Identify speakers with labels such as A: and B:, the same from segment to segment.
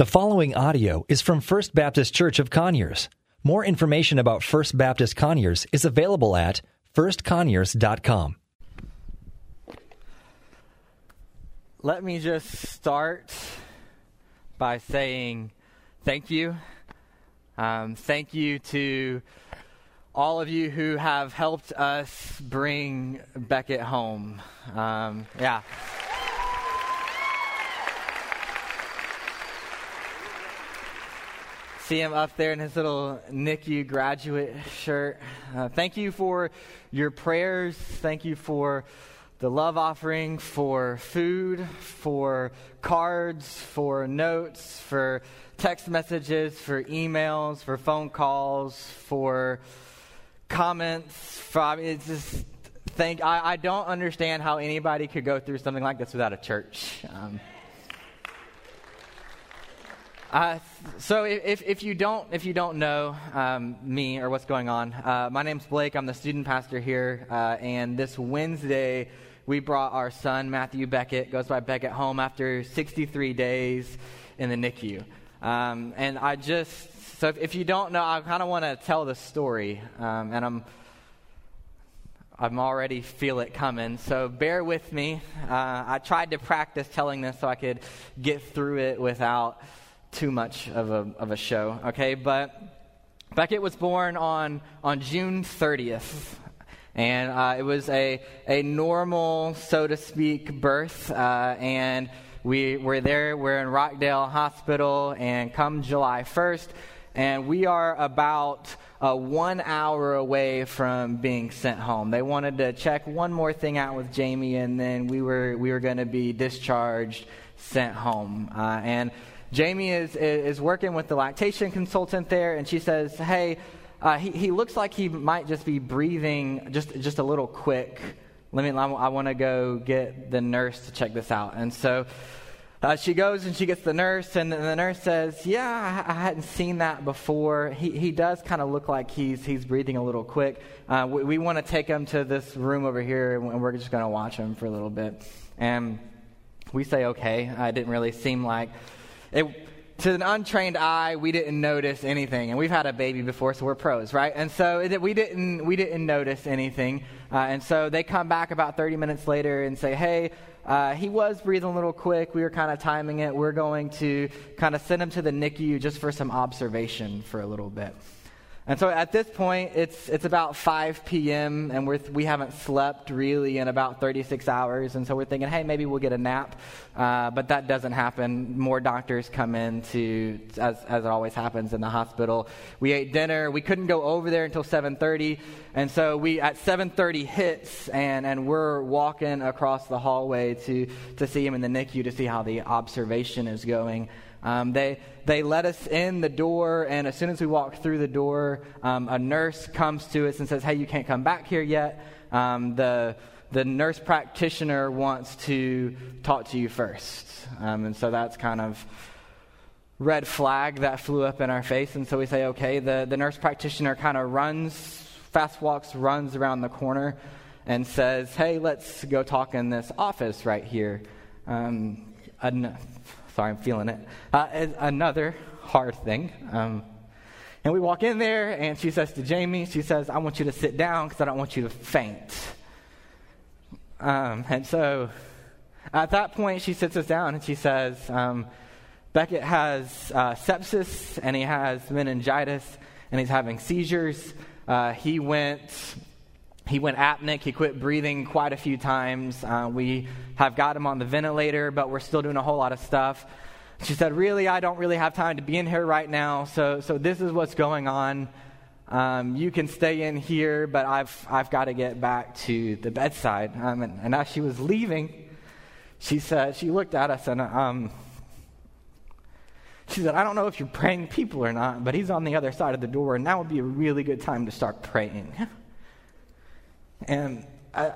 A: The following audio is from First Baptist Church of Conyers. More information about First Baptist Conyers is available at firstconyers.com.
B: Let me just start by saying thank you. Um, thank you to all of you who have helped us bring Beckett home. Um, yeah. See him up there in his little NICU graduate shirt. Uh, thank you for your prayers. Thank you for the love offering, for food, for cards, for notes, for text messages, for emails, for phone calls, for comments. For, I mean, it's just thank. I, I, don't understand how anybody could go through something like this without a church. Um, uh, so if, if you don't if you don't know um, me or what's going on, uh, my name's Blake. I'm the student pastor here, uh, and this Wednesday we brought our son Matthew Beckett goes by Beckett home after 63 days in the NICU. Um, and I just so if, if you don't know, I kind of want to tell the story, um, and I'm I'm already feel it coming. So bear with me. Uh, I tried to practice telling this so I could get through it without too much of a, of a show, okay? But Beckett was born on, on June 30th. And uh, it was a, a normal, so to speak, birth. Uh, and we were there, we're in Rockdale Hospital, and come July 1st, and we are about uh, one hour away from being sent home. They wanted to check one more thing out with Jamie, and then we were, we were going to be discharged, sent home. Uh, and Jamie is, is working with the lactation consultant there, and she says, Hey, uh, he, he looks like he might just be breathing just, just a little quick. Let me, I want to go get the nurse to check this out. And so uh, she goes and she gets the nurse, and the nurse says, Yeah, I, I hadn't seen that before. He, he does kind of look like he's, he's breathing a little quick. Uh, we, we want to take him to this room over here, and we're just going to watch him for a little bit. And we say, Okay. it didn't really seem like it, to an untrained eye, we didn't notice anything, and we've had a baby before, so we're pros, right? And so it, we didn't we didn't notice anything, uh, and so they come back about 30 minutes later and say, "Hey, uh, he was breathing a little quick. We were kind of timing it. We're going to kind of send him to the NICU just for some observation for a little bit." And so at this point, it's, it's about 5 p.m., and we're, we haven't slept really in about 36 hours. And so we're thinking, hey, maybe we'll get a nap. Uh, but that doesn't happen. More doctors come in to, as, as it always happens in the hospital. We ate dinner. We couldn't go over there until 7.30. And so we, at 7.30 hits, and, and we're walking across the hallway to, to see him in the NICU to see how the observation is going. Um, they, they let us in the door, and as soon as we walk through the door, um, a nurse comes to us and says, Hey, you can't come back here yet. Um, the, the nurse practitioner wants to talk to you first. Um, and so that's kind of red flag that flew up in our face. And so we say, Okay, the, the nurse practitioner kind of runs, fast walks, runs around the corner, and says, Hey, let's go talk in this office right here. Um, Sorry, I'm feeling it. Uh, another hard thing. Um, and we walk in there, and she says to Jamie, she says, I want you to sit down because I don't want you to faint. Um, and so at that point, she sits us down and she says, um, Beckett has uh, sepsis and he has meningitis and he's having seizures. Uh, he went he went apneic. He quit breathing quite a few times. Uh, we have got him on the ventilator, but we're still doing a whole lot of stuff. She said, Really, I don't really have time to be in here right now, so, so this is what's going on. Um, you can stay in here, but I've, I've got to get back to the bedside. Um, and, and, as she was leaving, she said, she looked at us and um, she said, I don't know if you're praying people or not, but he's on the other side of the door, and now would be a really good time to start praying. And I,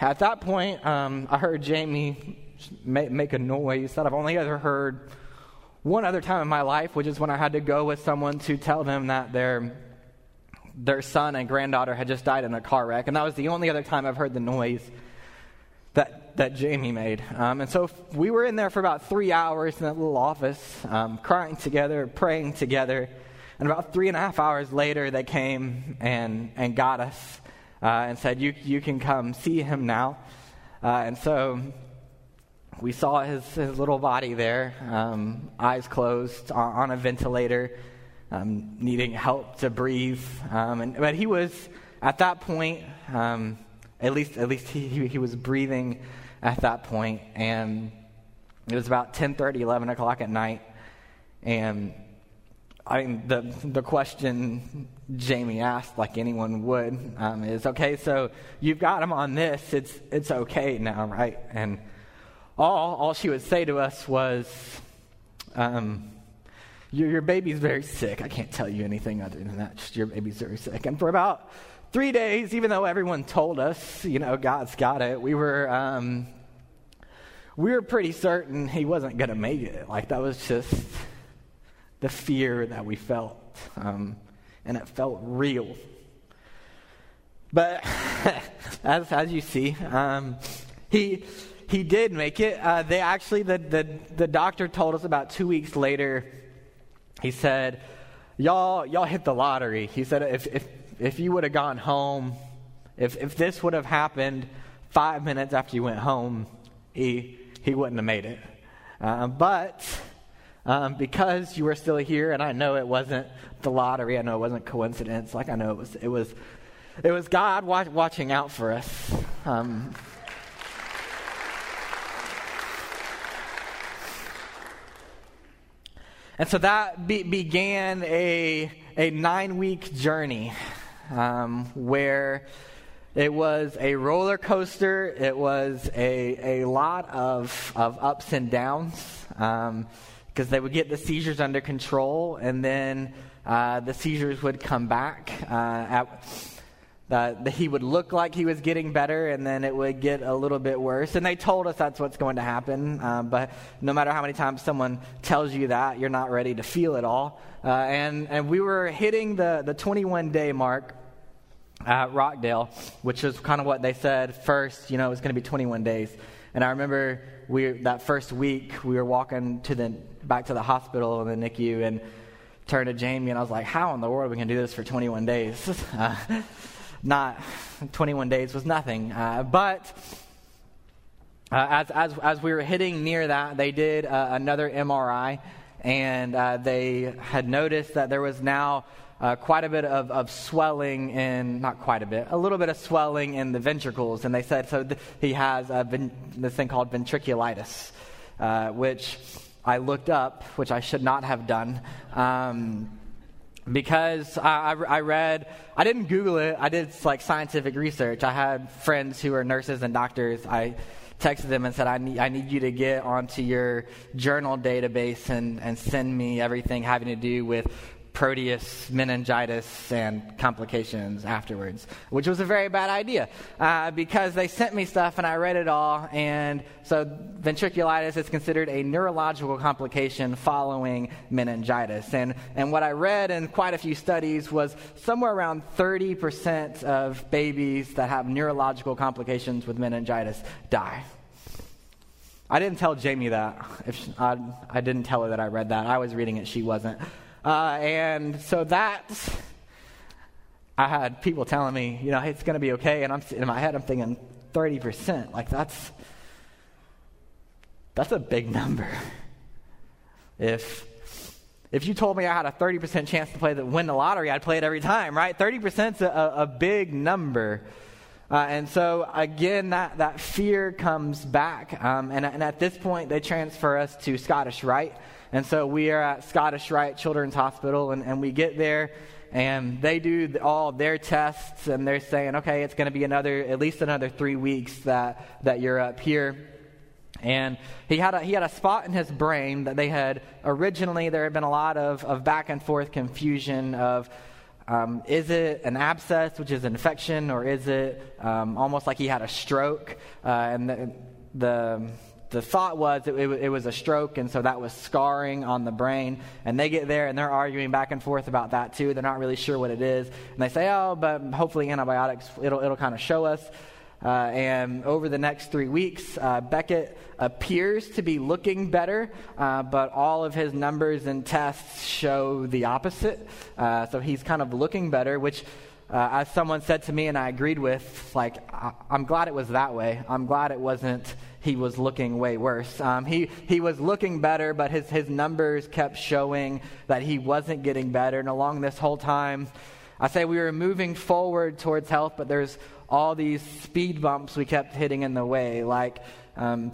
B: at that point, um, I heard Jamie make, a noise that I've only ever heard one other time in my life, which is when I had to go with someone to tell them that their, their son and granddaughter had just died in a car wreck. And that was the only other time I've heard the noise that, that Jamie made. Um, and so we were in there for about three hours in that little office, um, crying together, praying together. And about three and a half hours later, they came and, and got us uh, and said, you, you can come see him now. Uh, and so we saw his, his little body there, um, eyes closed, on, on a ventilator, um, needing help to breathe. Um, and, but he was, at that point, um, at least, at least he, he, he was breathing at that point, and it was about 10:30, 11 o'clock at night, and I mean, the the question Jamie asked, like anyone would, um, is okay. So you've got him on this. It's it's okay now, right? And all all she would say to us was, um, your, your baby's very sick. I can't tell you anything other than that. Just your baby's very sick. And for about three days, even though everyone told us, you know, God's got it, we were, um, we were pretty certain he wasn't going to make it. Like, that was just the fear that we felt. Um, and it felt real. But as, as you see, um, he, he did make it. Uh, they actually, the, the, the doctor told us about two weeks later, he said, Y'all, y'all hit the lottery. He said, if, if if you would have gone home, if, if this would have happened five minutes after you went home, he, he wouldn't have made it. Uh, but um, because you were still here, and I know it wasn't the lottery, I know it wasn't coincidence, like I know it was, it was, it was God watch, watching out for us. Um, and so that be, began a, a nine week journey um, where it was a roller coaster. It was a, a lot of, of ups and downs because they would get the seizures under control and then uh, the seizures would come back. Uh, at, uh, he would look like he was getting better and then it would get a little bit worse. And they told us that's what's going to happen. Uh, but no matter how many times someone tells you that, you're not ready to feel it all. Uh, and, and we were hitting the, the 21 day mark at Rockdale, which is kind of what they said first, you know, it was going to be 21 days. And I remember we that first week we were walking to the back to the hospital in the NICU and turned to Jamie and I was like, "How in the world are we going to do this for 21 days?" Uh, not 21 days was nothing, uh, but. Uh, as, as, as we were hitting near that, they did uh, another MRI, and uh, they had noticed that there was now uh, quite a bit of, of swelling in, not quite a bit, a little bit of swelling in the ventricles. And they said, so th- he has ven- this thing called ventriculitis, uh, which I looked up, which I should not have done. Um, because I, I, read, I didn't Google it. I did like scientific research. I had friends who are nurses and doctors. I texted them and said, I need, I need you to get onto your journal database and, and send me everything having to do with proteus, meningitis, and complications afterwards, which was a very bad idea uh, because they sent me stuff and I read it all. And so, ventriculitis is considered a neurological complication following meningitis. And, and what I read in quite a few studies was somewhere around 30% of babies that have neurological complications with meningitis die. I didn't tell Jamie that. If she, I, I didn't tell her that I read that. I was reading it, she wasn't. Uh, and so that, I had people telling me, you know, it's going to be okay. And I'm in my head, I'm thinking 30%. Like, that's, that's a big number. If, if you told me I had a 30% chance to play the, win the lottery, I'd play it every time, right? 30% is a, a big number. Uh, and so, again, that, that fear comes back. Um, and, and at this point, they transfer us to Scottish Rite. And so we are at Scottish Rite Children's Hospital, and, and we get there, and they do all their tests, and they're saying, okay, it's going to be another, at least another three weeks that, that you're up here. And he had, a, he had a spot in his brain that they had originally, there had been a lot of, of back and forth confusion of, um, is it an abscess, which is an infection, or is it um, almost like he had a stroke? Uh, and the, the the thought was it, it, it, was a stroke, and so that was scarring on the brain. And they get there and they're arguing back and forth about that too. They're not really sure what it is. And they say, oh, but hopefully antibiotics, it'll, it'll kind of show us. Uh, and over the next three weeks, uh, Beckett appears to be looking better, uh, but all of his numbers and tests show the opposite. Uh, so he's kind of looking better, which, uh, as someone said to me and I agreed with, like, I- am glad it was that way. I'm glad it wasn't he was looking way worse. Um, he, he was looking better, but his, his numbers kept showing that he wasn't getting better. And along this whole time, I say we were moving forward towards health, but there's all these speed bumps we kept hitting in the way, like um,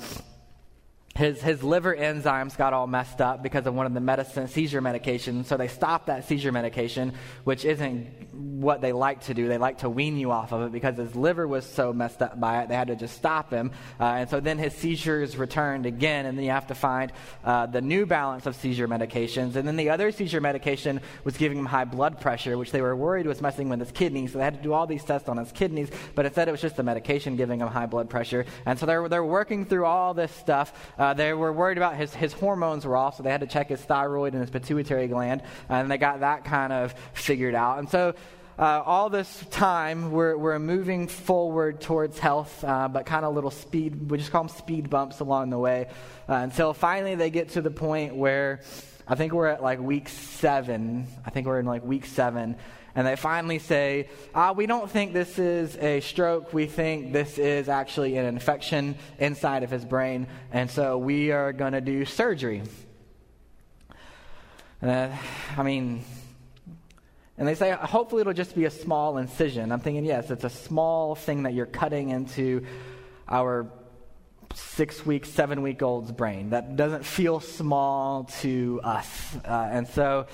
B: his, his liver enzymes got all messed up because of one of the medicine seizure medications. So they stopped that seizure medication, which isn't what they like to do. They like to wean you off of it because his liver was so messed up by it, they had to just stop him. Uh, and so then his seizures returned again, and then you have to find uh, the new balance of seizure medications. And then the other seizure medication was giving him high blood pressure, which they were worried was messing with his kidneys. So they had to do all these tests on his kidneys, but instead it was just the medication giving him high blood pressure. And so they're, they're working through all this stuff. Uh, they were worried about his, his hormones were off, so they had to check his thyroid and his pituitary gland, and they got that kind of figured out. And so uh, all this time, we're, we're moving forward towards health, uh, but kind of little speed, we just call them speed bumps along the way, uh, until finally they get to the point where I think we're at like week seven. I think we're in like week seven and they finally say, ah, We don't think this is a stroke. We think this is actually an infection inside of his brain. And so we are going to do surgery. Uh, I mean, and they say, hopefully it'll just be a small incision. I'm thinking, yes, it's a small thing that you're cutting into our six week, seven week old's brain. That doesn't feel small to us. Uh, and so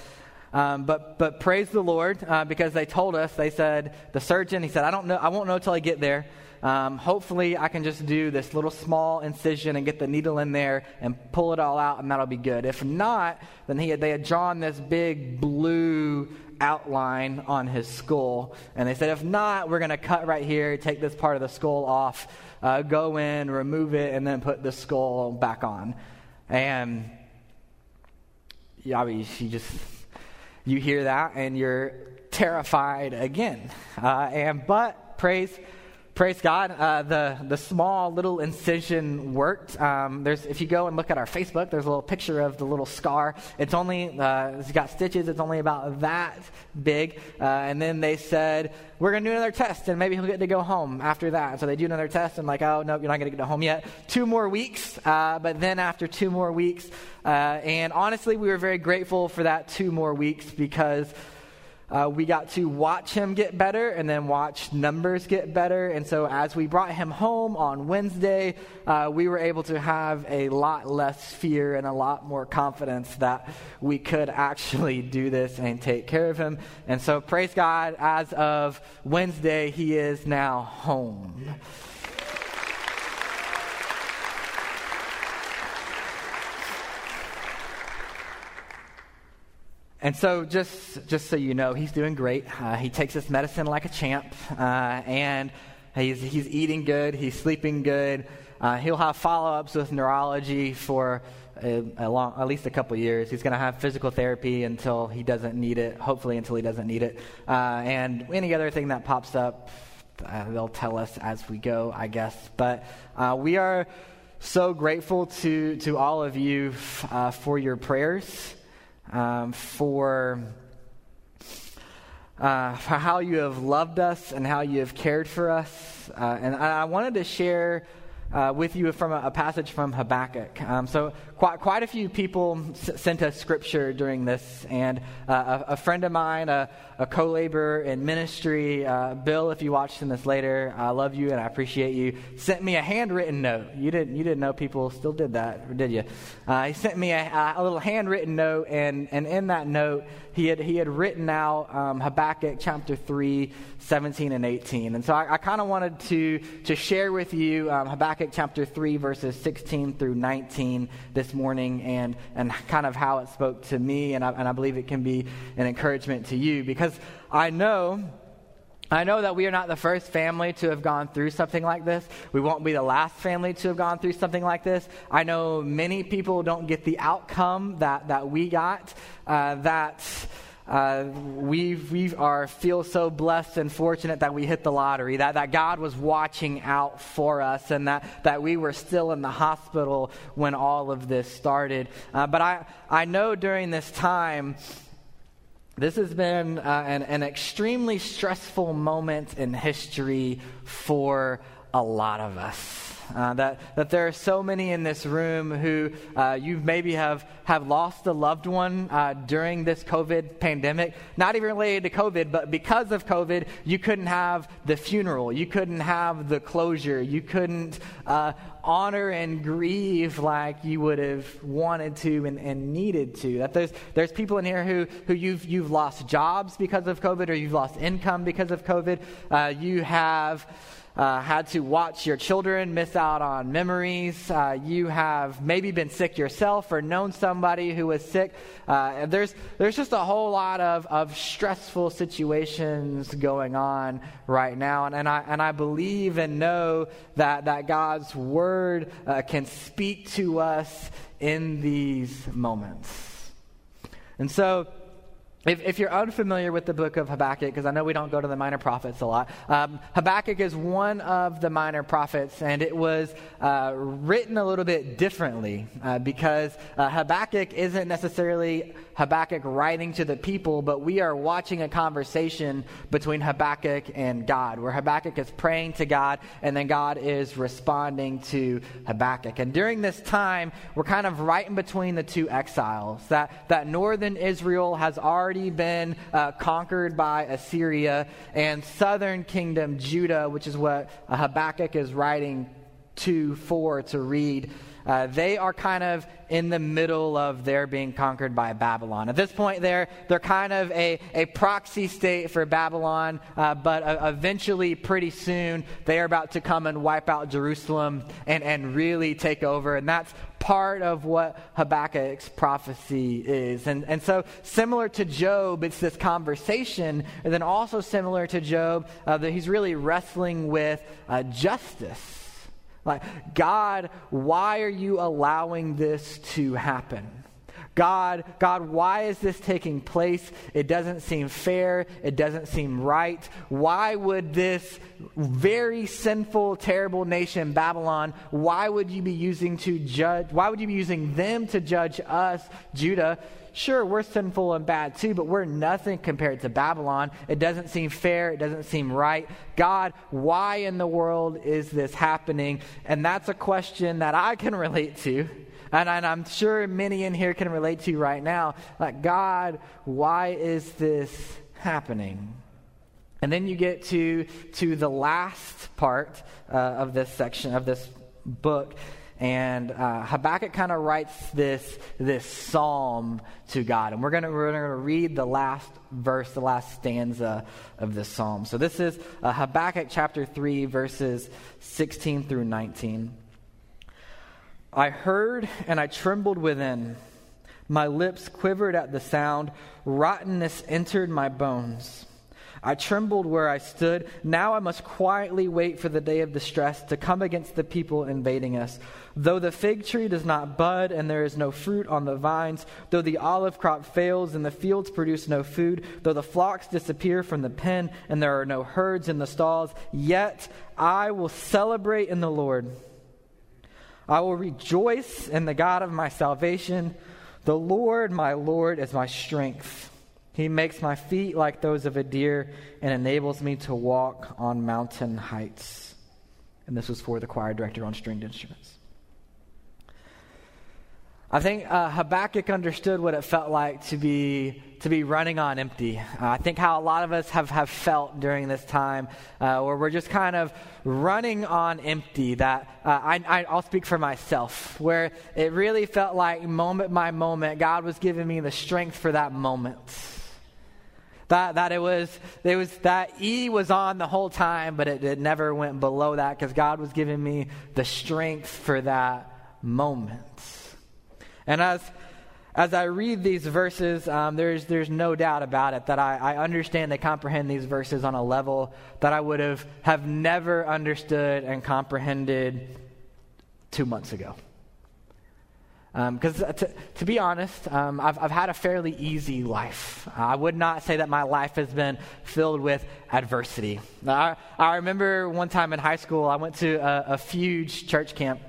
B: um, but, but praise the Lord uh, because they told us, they said, the surgeon, he said, I don't know, I won't know until I get there. Um, hopefully, I can just do this little small incision and get the needle in there and pull it all out, and that'll be good. If not, then he had, they had drawn this big blue outline on his skull. And they said, if not, we're going to cut right here, take this part of the skull off, uh, go in, remove it, and then put the skull back on. And yeah, I mean, she just you hear that and you're terrified again. Uh, and but praise praise God, uh, the the small little incision worked. Um, there's if you go and look at our Facebook, there's a little picture of the little scar. It's only uh, it's got stitches. It's only about that big. Uh, and then they said we're going to do another test, and maybe he'll get to go home after that. So they do another test, and like, oh, no, you're not going to get home yet. Two more weeks. Uh, but then after two more weeks, uh, and honestly, we were very grateful for that two more weeks because uh, we got to watch him get better and then watch numbers get better. And so, as we brought him home on Wednesday, uh, we were able to have a lot less fear and a lot more confidence that we could actually do this and take care of him. And so, praise God, as of Wednesday, he is now home. And so, just just so you know, he's doing great. Uh, he takes his medicine like a champ, uh, and he's he's eating good. He's sleeping good. Uh, he'll have follow-ups with neurology for a, a long, at least a couple years. He's going to have physical therapy until he doesn't need it. Hopefully, until he doesn't need it. Uh, and any other thing that pops up, uh, they'll tell us as we go, I guess. But uh, we are so grateful to to all of you f- for your prayers um, for, uh, for how you have loved us and how you have cared for us. Uh, and I, wanted to share uh, with you from a, a, passage from Habakkuk. Um, so, quite, quite a few people s- sent us scripture during this, and uh, a, a, friend of mine, a, a co laborer in ministry, uh, Bill, if you watch this later, I love you and I appreciate you, sent me a handwritten note. You didn't, you didn't know people still did that, did you? Uh, he sent me a, a, little handwritten note, and, and in that note, he had, he had written out um, Habakkuk chapter 3, 17 and 18. And so I, I kind of wanted to, to share with you um, Habakkuk chapter 3, verses 16 through 19 this morning, and, and kind of how it spoke to me, and I, and I believe it can be an encouragement to you. Because I know I know that we are not the first family to have gone through something like this. We won't be the last family to have gone through something like this. I know many people don't get the outcome that, that we got, uh, that uh, we we are feel so blessed and fortunate that we hit the lottery, that, that God was watching out for us, and that, that we were still in the hospital when all of this started. Uh, but I, I know during this time, this has been uh, an, an extremely stressful moment in history for a lot of us. Uh, that, that there are so many in this room who uh, you maybe have, have lost a loved one uh, during this COVID pandemic, not even related to COVID, but because of COVID, you couldn't have the funeral, you couldn't have the closure, you couldn't uh, honor and grieve like you would have wanted to and, and, needed to. That there's, there's people in here who, who you've, you've lost jobs because of COVID or you've lost income because of COVID. Uh, you have uh, had to watch your children miss out on memories. Uh, you have maybe been sick yourself or known somebody who was sick. Uh, there's, there's just a whole lot of, of stressful situations going on right now. And, and, I, and I believe and know that, that God's word uh, can speak to us in these moments. And so, if, if, you're unfamiliar with the book of Habakkuk, because I know we don't go to the minor prophets a lot, um, Habakkuk is one of the minor prophets, and it was uh, written a little bit differently uh, because uh, Habakkuk isn't necessarily Habakkuk writing to the people, but we are watching a conversation between Habakkuk and God, where Habakkuk is praying to God, and then God is responding to Habakkuk. And during this time, we're kind of right in between the two exiles. That, that northern Israel has already been uh, conquered by Assyria, and southern kingdom, Judah, which is what Habakkuk is writing to, for, to read uh, they are kind of in the middle of their being conquered by Babylon. At this point, they're, they're kind of a, a proxy state for Babylon, uh, but uh, eventually, pretty soon, they are about to come and wipe out Jerusalem and, and really take over. And that's part of what Habakkuk's prophecy is. And, and so, similar to Job, it's this conversation, and then also similar to Job, uh, that he's really wrestling with uh, justice like, God, why are you allowing this to happen? God, God, why is this taking place? It doesn't seem fair. It doesn't seem right. Why would this very sinful, terrible nation, Babylon, why would you be using to judge, why would you be using them to judge us, Judah? Sure, we're sinful and bad too, but we're nothing compared to Babylon. It doesn't seem fair. It doesn't seem right. God, why in the world is this happening? And that's a question that I can relate to. And, and I'm sure many in here can relate to right now. Like, God, why is this happening? And then you get to, to the last part uh, of this section, of this book. And uh, Habakkuk kind of writes this, this psalm to God. And we're going we're gonna read the last verse, the last stanza of this psalm. So this is uh, Habakkuk chapter 3, verses 16 through 19. I heard and I trembled within. My lips quivered at the sound. Rottenness entered my bones. I trembled where I stood. Now I must quietly wait for the day of distress to come against the people invading us. Though the fig tree does not bud and there is no fruit on the vines, though the olive crop fails and the fields produce no food, though the flocks disappear from the pen and there are no herds in the stalls, yet I will celebrate in the Lord. I will rejoice in the God of my salvation. The Lord, my Lord, is my strength. He makes my feet like those of a deer and enables me to walk on mountain heights. And this was for the choir director on stringed instruments. I think uh, Habakkuk understood what it felt like to be to be running on empty. Uh, I think how a lot of us have, have felt during this time, uh, where we're just kind of running on empty. That uh, I, I, I'll speak for myself, where it really felt like moment by moment, God was giving me the strength for that moment. That, that it was, it was that E was on the whole time, but it, it never went below that because God was giving me the strength for that moment. And as, as I read these verses, um, there's, there's no doubt about it that I, I understand and comprehend these verses on a level that I would have, have never understood and comprehended two months ago. Because um, to, to, be honest, um, I've, I've had a fairly easy life. I would not say that my life has been filled with adversity. I, I remember one time in high school, I went to a, a huge church camp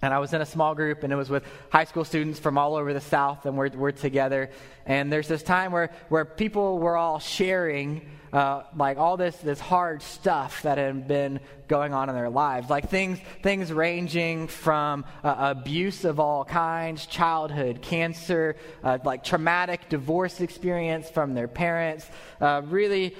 B: and I was in a small group, and it was with high school students from all over the South, and we're, we're together. And there's this time where, where people were all sharing uh, like all this this hard stuff that had been going on in their lives, like things things ranging from uh, abuse of all kinds, childhood cancer, uh, like traumatic divorce experience from their parents, uh, really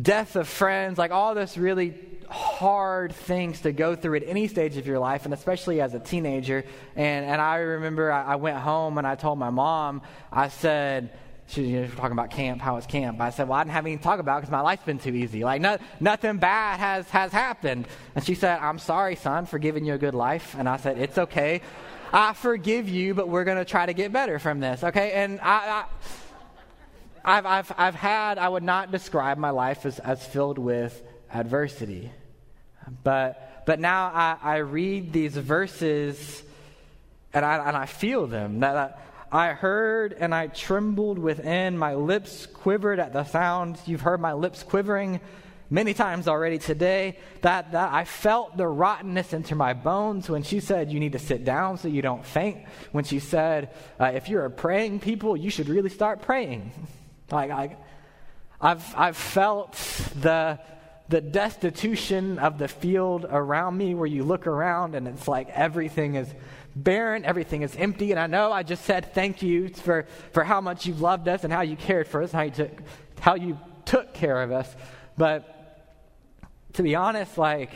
B: death of friends, like all this really hard things to go through at any stage of your life, and especially as a teenager. And, and I remember I, I went home and I told my mom, I said, she was you know, talking about camp, how was camp. I said, well, I didn't have anything to talk about because my life's been too easy. Like, no, nothing bad has, has happened. And she said, I'm sorry, son, for giving you a good life. And I said, it's okay. I forgive you, but we're going to try to get better from this, okay? And I, I, I've, I've, I've had, I would not describe my life as, as filled with adversity. But, but now I, I read these verses and I, and I feel them. That, I heard and I trembled within. My lips quivered at the sound. You've heard my lips quivering many times already today. That, that I felt the rottenness into my bones when she said, You need to sit down so you don't faint. When she said, uh, If you're a praying people, you should really start praying. Like, I, I've, I've felt the, the destitution of the field around me where you look around and it's like everything is barren, everything is empty. And I know I just said thank you for, for how much you loved us and how you cared for us, how you took, how you took care of us. But to be honest, like,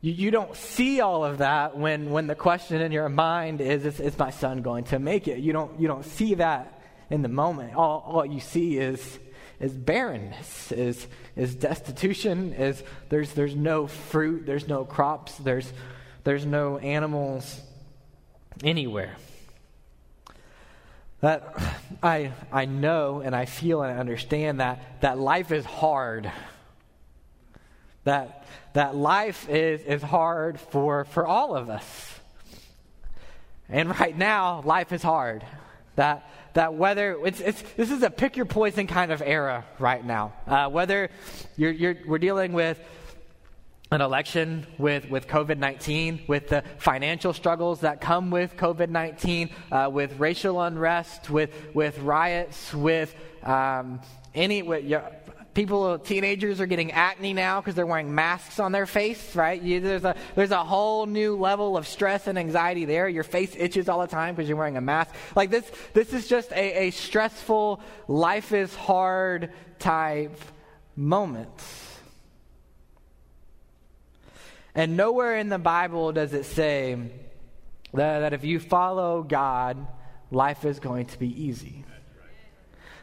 B: you, you don't see all of that when, when the question in your mind is, is, is my son going to make it? You don't, you don't see that in the moment. All, all you see is, is barrenness, is, is destitution, is there's, there's no fruit, there's no crops, there's there's no animals anywhere. That I, I know and I feel and I understand that, that life is hard. That, that life is, is hard for, for all of us. And right now, life is hard. That, that whether it's, it's, this is a pick your poison kind of era right now. Uh, whether you're, you're, we're dealing with an election with, with COVID 19, with the financial struggles that come with COVID 19, uh, with racial unrest, with, with riots, with um, any. With, people, teenagers are getting acne now because they're wearing masks on their face, right? You, there's, a, there's a whole new level of stress and anxiety there. Your face itches all the time because you're wearing a mask. Like this, this is just a, a stressful, life is hard type moment. And nowhere in the Bible does it say that, that if you follow God, life is going to be easy.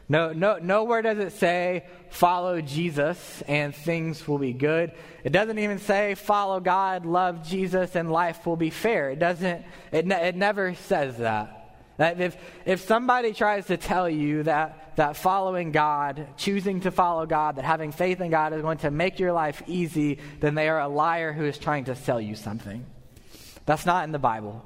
B: No, no, nowhere does it say follow Jesus and things will be good. It doesn't even say follow God, love Jesus, and life will be fair. It doesn't. It, ne- it never says that. That if, if somebody tries to tell you that, that following God, choosing to follow God, that having faith in God is going to make your life easy, then they are a liar who is trying to sell you something. That's not in the Bible.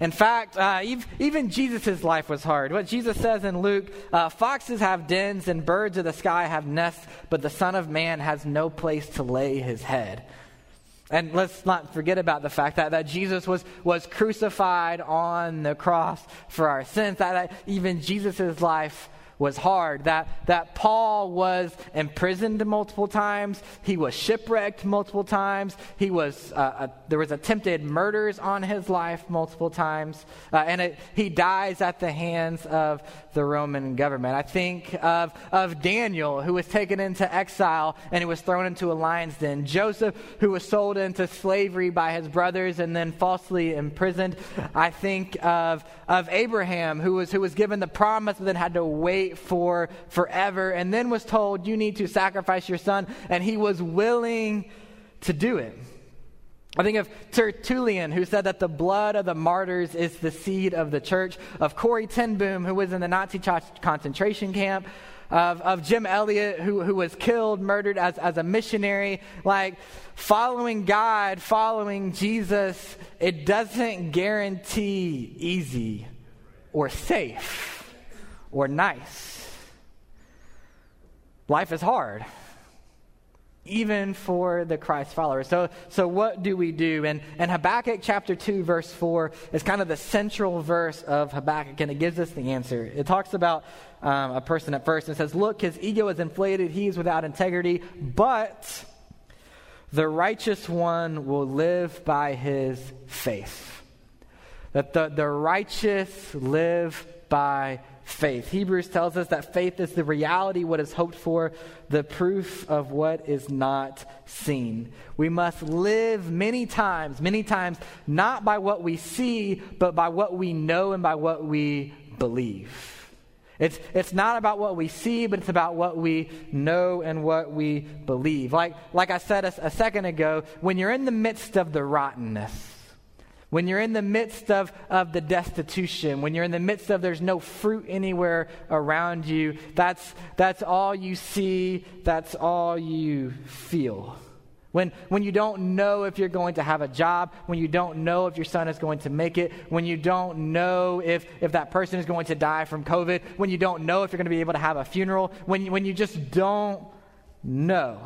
B: In fact, uh, even Jesus' life was hard. What Jesus says in Luke uh, foxes have dens and birds of the sky have nests, but the Son of Man has no place to lay his head. And let's not forget about the fact that, that Jesus was, was crucified on the cross for our sins, that, even Jesus' life was hard, that, that Paul was imprisoned multiple times, he was shipwrecked multiple times, he was, uh, uh, there was attempted murders on his life multiple times, uh, and it, he dies at the hands of the Roman government. I think of, of Daniel, who was taken into exile and he was thrown into a lion's den, Joseph, who was sold into slavery by his brothers and then falsely imprisoned. I think of, of Abraham, who was, who was given the promise but then had to wait for forever, and then was told, You need to sacrifice your son, and he was willing to do it. I think of Tertullian, who said that the blood of the martyrs is the seed of the church, of Corrie ten Boom, who was in the Nazi concentration camp, of, of Jim Elliot, who, who was killed, murdered as, as a missionary. Like, following God, following Jesus, it doesn't guarantee easy or safe or nice. Life is hard even for the Christ followers. So, so what do we do? And, and Habakkuk chapter 2, verse 4 is kind of the central verse of Habakkuk, and it gives us the answer. It talks about um, a person at first and says, Look, his ego is inflated, he is without integrity, but the righteous one will live by his faith. That the, the righteous live by faith. Hebrews tells us that faith is the reality, what is hoped for, the proof of what is not seen. We must live many times, many times, not by what we see, but by what we know and by what we believe. It's, it's not about what we see, but it's about what we know and what we believe. Like, like I said a, a second ago, when you're in the midst of the rottenness, when you're in the midst of, of the destitution, when you're in the midst of there's no fruit anywhere around you, that's, that's all you see, that's all you feel. When, when you don't know if you're going to have a job, when you don't know if your son is going to make it, when you don't know if, if that person is going to die from COVID, when you don't know if you're going to be able to have a funeral, when, when you just don't know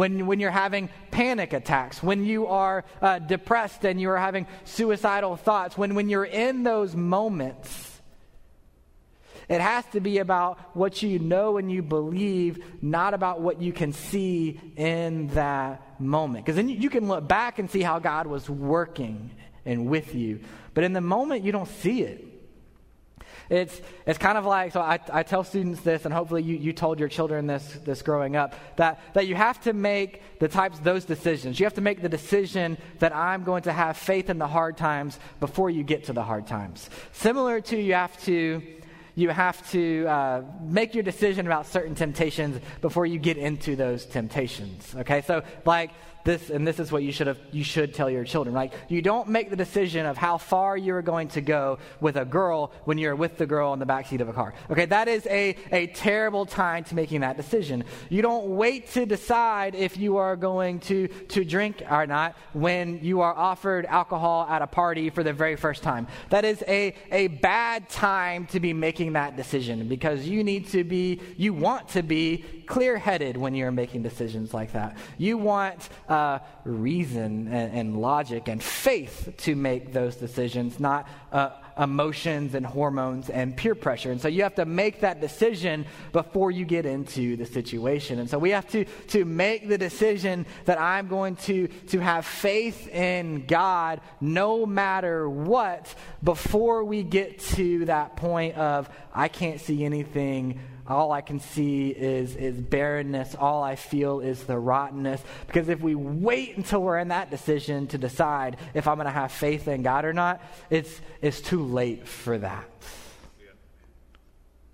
B: when, when you're having panic attacks, when you are uh, depressed and you are having suicidal thoughts, when, when you're in those moments, it has to be about what you know and you believe, not about what you can see in that moment. Because then you, you can look back and see how God was working and with you. But in the moment, you don't see it. It's, it's kind of like, so I, I tell students this, and hopefully you, you told your children this, this growing up, that, that you have to make the types, those decisions. You have to make the decision that I'm going to have faith in the hard times before you get to the hard times. Similar to you have to you have to uh, make your decision about certain temptations before you get into those temptations. Okay, so like this, and this is what you should have, you should tell your children. Like you don't make the decision of how far you're going to go with a girl when you're with the girl in the backseat of a car. Okay, that is a, a terrible time to making that decision. You don't wait to decide if you are going to, to drink or not when you are offered alcohol at a party for the very first time. That is a, a bad time to be making that decision because you need to be, you want to be clear headed when you're making decisions like that. You want uh, reason and, and, logic and faith to make those decisions, not uh, emotions and hormones and peer pressure. And so you have to make that decision before you get into the situation. And so we have to, to make the decision that I'm going to, to have faith in God no matter what before we get to that point of I can't see anything all I can see is, is barrenness. All I feel is the rottenness. Because if we wait until we're in that decision to decide if I'm going to have faith in God or not, it's, it's too late for that.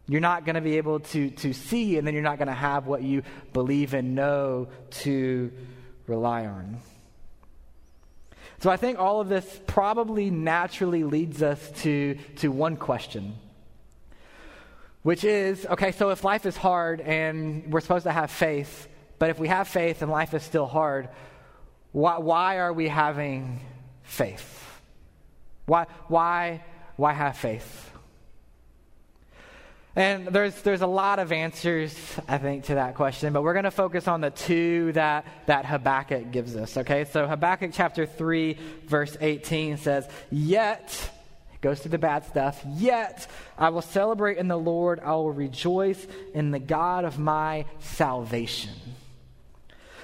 B: You're not going to be able to, to see, and then you're not going to have what you believe and know to rely on. So I think all of this probably naturally leads us to, to one question which is okay, so if life is hard and we're supposed to have faith, but if we have faith and life is still hard, why, why are we having faith? Why, why, why have faith? And there's, there's a lot of answers, I think, to that question, but we're going to focus on the two that, that Habakkuk gives us, okay? So Habakkuk chapter 3, verse 18 says, Yet goes through the bad stuff. Yet I will celebrate in the Lord. I will rejoice in the God of my salvation.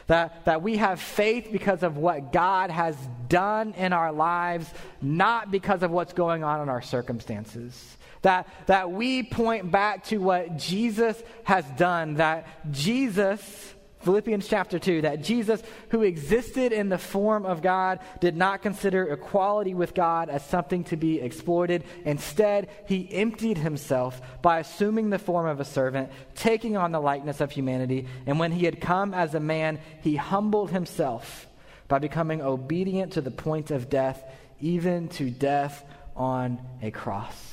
B: That, that we have faith because of what God has done in our lives, not because of what's going on in our circumstances. That, that we point back to what Jesus has done, that Jesus Philippians chapter 2 that Jesus, who existed in the form of God, did not consider equality with God as something to be exploited. Instead, he emptied himself by assuming the form of a servant, taking on the likeness of humanity. And when he had come as a man, he humbled himself by becoming obedient to the point of death, even to death on a cross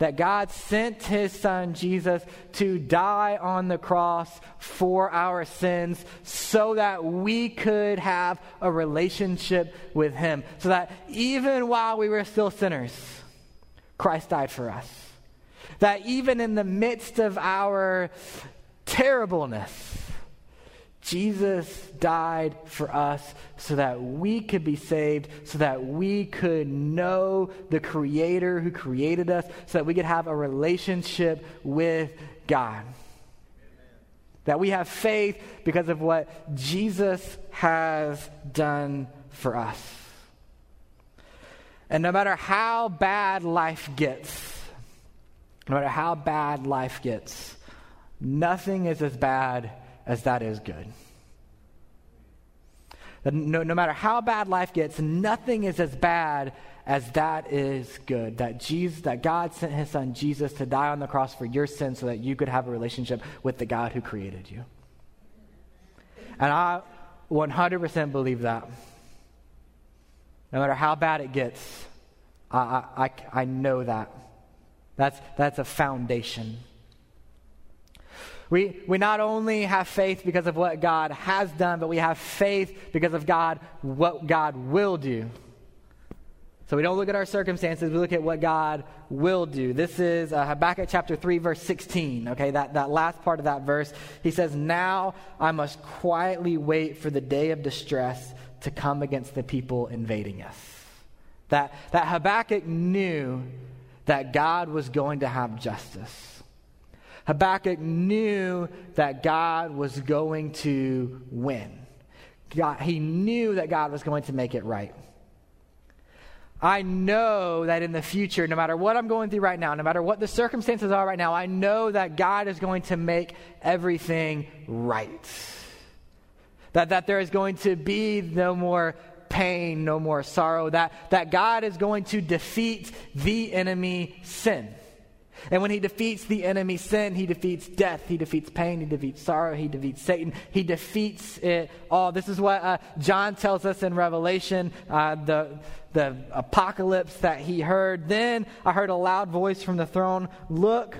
B: that God sent his son Jesus to die on the cross for our sins so that we could have a relationship with him. So that even while we were still sinners, Christ died for us. That even in the midst of our terribleness, Jesus died for us so that we could be saved, so that we could know the Creator who created us, so that we could have a relationship with God. Amen. That we have faith because of what Jesus has done for us. And no matter how bad life gets, no matter how bad life gets, nothing is as bad as that is good. That no, no matter how bad life gets, nothing is as bad as that is good. That Jesus, that God sent his son Jesus to die on the cross for your sins so that you could have a relationship with the God who created you. And I 100% believe that. No matter how bad it gets, I, I, I know that. That's, that's a foundation. We, we not only have faith because of what God has done, but we have faith because of God, what God will do. So we don't look at our circumstances, we look at what God will do. This is uh, Habakkuk chapter 3, verse 16. Okay, that, that last part of that verse. He says, Now I must quietly wait for the day of distress to come against the people invading us. That, that Habakkuk knew that God was going to have justice. Habakkuk knew that God was going to win. God, he knew that God was going to make it right. I know that in the future, no matter what I'm going through right now, no matter what the circumstances are right now, I know that God is going to make everything right. That, that there is going to be no more pain, no more sorrow, that, that God is going to defeat the enemy sin. And when he defeats the enemy sin, he defeats death, he defeats pain, he defeats sorrow, he defeats Satan, he defeats it all. This is what uh, John tells us in Revelation, uh, the, the apocalypse that he heard. Then I heard a loud voice from the throne Look,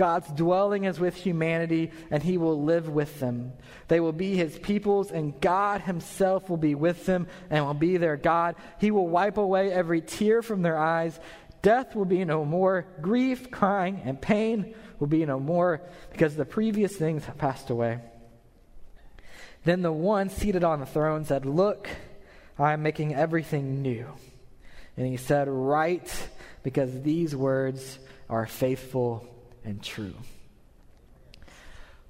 B: God's dwelling is with humanity, and he will live with them. They will be his peoples, and God himself will be with them and will be their God. He will wipe away every tear from their eyes Death will be no more. Grief, crying, and pain will be no more because the previous things have passed away. Then the one seated on the throne said, Look, I am making everything new. And he said, Write, because these words are faithful and true.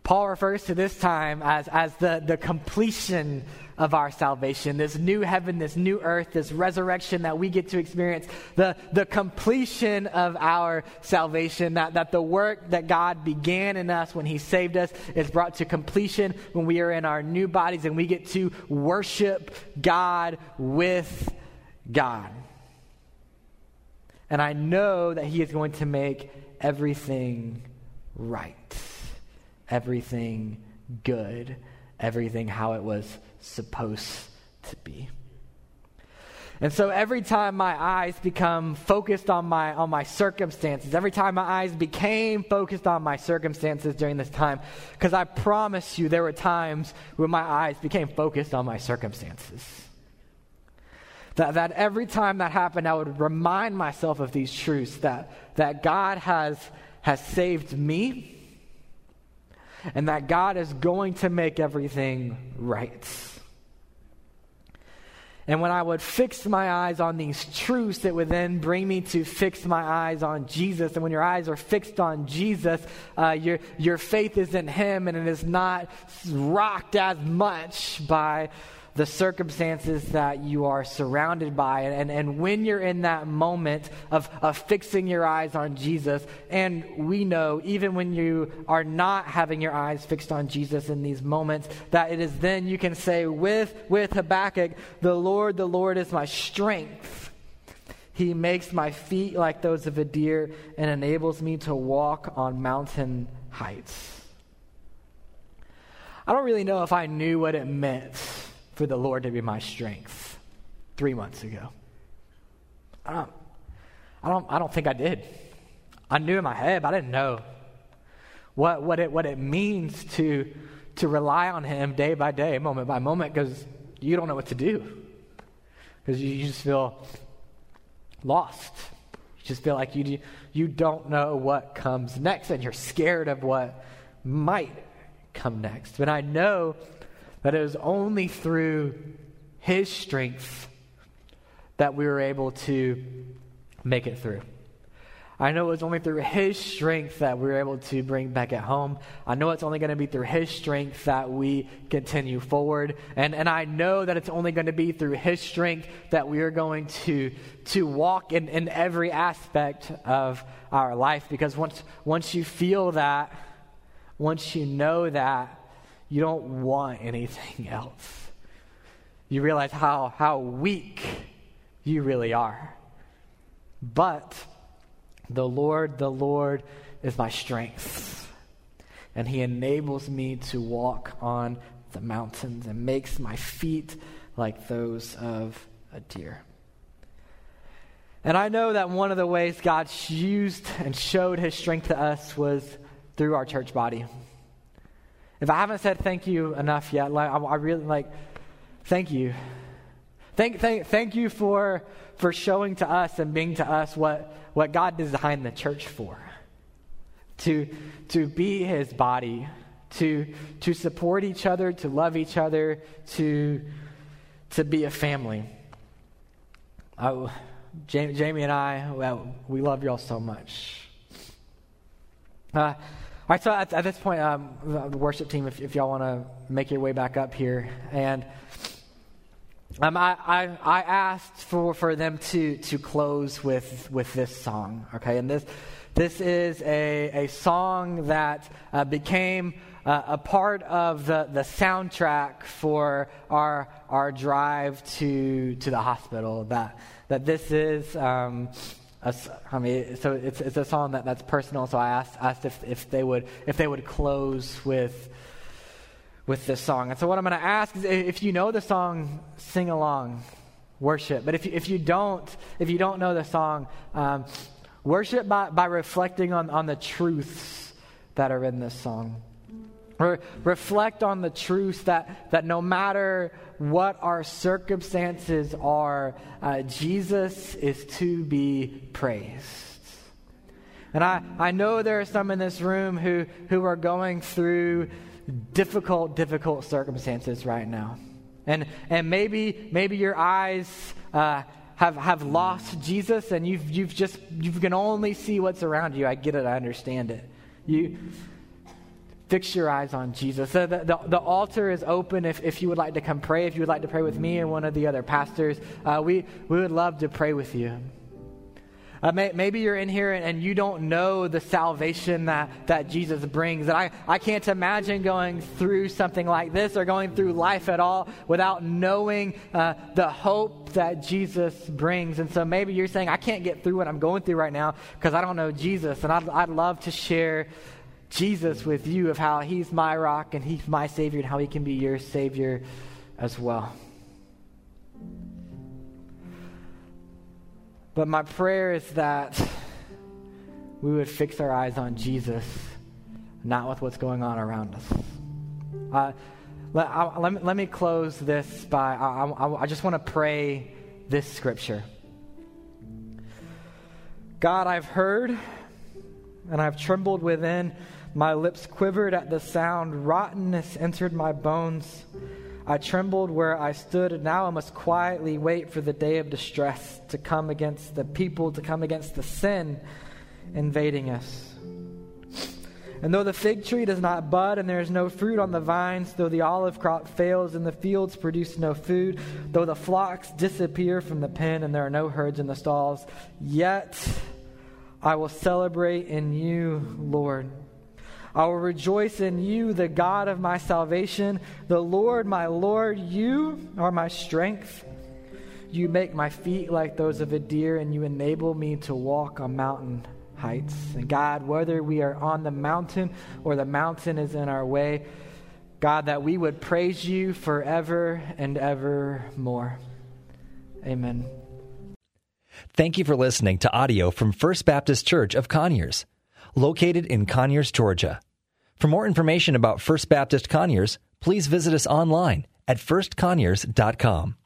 B: Paul refers to this time as, as the, the completion of our salvation, this new heaven, this new earth, this resurrection that we get to experience, the, the completion of our salvation, that, that the work that God began in us when He saved us is brought to completion when we are in our new bodies and we get to worship God with God. And I know that He is going to make everything right everything good, everything how it was supposed to be. And so every time my eyes become focused on my on my circumstances, every time my eyes became focused on my circumstances during this time, because I promise you there were times when my eyes became focused on my circumstances. That, that every time that happened, I would remind myself of these truths that, that God has, has saved me and that God is going to make everything right. And when I would fix my eyes on these truths, it would then bring me to fix my eyes on Jesus. And when your eyes are fixed on Jesus, uh, your, your faith is in Him and it is not rocked as much by the circumstances that you are surrounded by. And, and when you're in that moment of, of fixing your eyes on Jesus, and we know even when you are not having your eyes fixed on Jesus in these moments, that it is then you can say with, with Habakkuk, The Lord, the Lord is my strength. He makes my feet like those of a deer and enables me to walk on mountain heights. I don't really know if I knew what it meant for the Lord to be my strength three months ago. I don't, I don't, I don't think I did. I knew in my head, but I didn't know what, what, it, what it means to, to rely on Him day by day, moment by moment, because you don't know what to do. Because you, you just feel lost. You just feel like you, you don't know what comes next, and you're scared of what might come next. But I know that it was only through His strength that we were able to make it through. I know it's only through His strength that we are able to bring back at home. I know it's only going to be through His strength that we continue forward. And, and I know that it's only going to be through His strength that we are going to, to walk in, in every aspect of our life. Because once, once you feel that, once you know that, you don't want anything else. You realize how, how weak you really are. But the Lord, the Lord is my strength. And he enables me to walk on the mountains and makes my feet like those of a deer. And I know that one of the ways God used and showed his strength to us was through our church body. If I haven't said thank you enough yet, like, I, I really like, thank you. Thank, thank, thank you for, for showing to us and being to us what, what God designed the church for to, to be his body, to, to support each other, to love each other, to, to be a family. Jamie, Jamie and I, well, we love y'all so much. Uh, all right, so at, at this point, um, the worship team, if, if y'all want to make your way back up here, and um, I, I, I, asked for, for them to, to close with, with this song, okay? And this, this is a, a song that uh, became uh, a part of the, the soundtrack for our, our drive to, to the hospital. That, that this is, um, I mean, so it's, it's a song that, that's personal, so I asked, asked if, if, they would, if they would close with with this song. And so, what I'm going to ask is if you know the song, sing along, worship. But if you, if you don't, if you don't know the song, um, worship by, by reflecting on, on the truths that are in this song. Reflect on the truth that, that no matter what our circumstances are, uh, Jesus is to be praised. And I, I know there are some in this room who, who are going through difficult, difficult circumstances right now. And, and maybe, maybe your eyes uh, have, have lost Jesus and you've, you've just, you can only see what's around you. I get it. I understand it. You fix your eyes on Jesus. So the, the, the, altar is open if, if you would like to come pray, if you would like to pray with me or one of the other pastors. Uh, we, we would love to pray with you. Uh, may, maybe you're in here and, and, you don't know the salvation that, that Jesus brings. And I, I can't imagine going through something like this or going through life at all without knowing uh, the hope that Jesus brings. And so maybe you're saying, I can't get through what I'm going through right now because I don't know Jesus. And I'd, I'd love to share Jesus with you of how he's my rock and he's my Savior and how he can be your Savior as well. But my prayer is that we would fix our eyes on Jesus, not with what's going on around us. Uh, let, I, let, me, let me close this by I, I, I just want to pray this scripture. God, I've heard and I've trembled within. My lips quivered at the sound. Rottenness entered my bones. I trembled where I stood, and now I must quietly wait for the day of distress to come against the people, to come against the sin invading us. And though the fig tree does not bud and there is no fruit on the vines, though the olive crop fails and the fields produce no food, though the flocks disappear from the pen and there are no herds in the stalls, yet I will celebrate in you, Lord. I will rejoice in you, the God of my salvation. The Lord, my Lord, you are my strength. You make my feet like those of a deer, and you enable me to walk on mountain heights. And God, whether we are on the mountain or the mountain is in our way, God, that we would praise you forever and ever more. Amen.
A: Thank you for listening to audio from First Baptist Church of Conyers, located in Conyers, Georgia. For more information about First Baptist Conyers, please visit us online at firstconyers.com.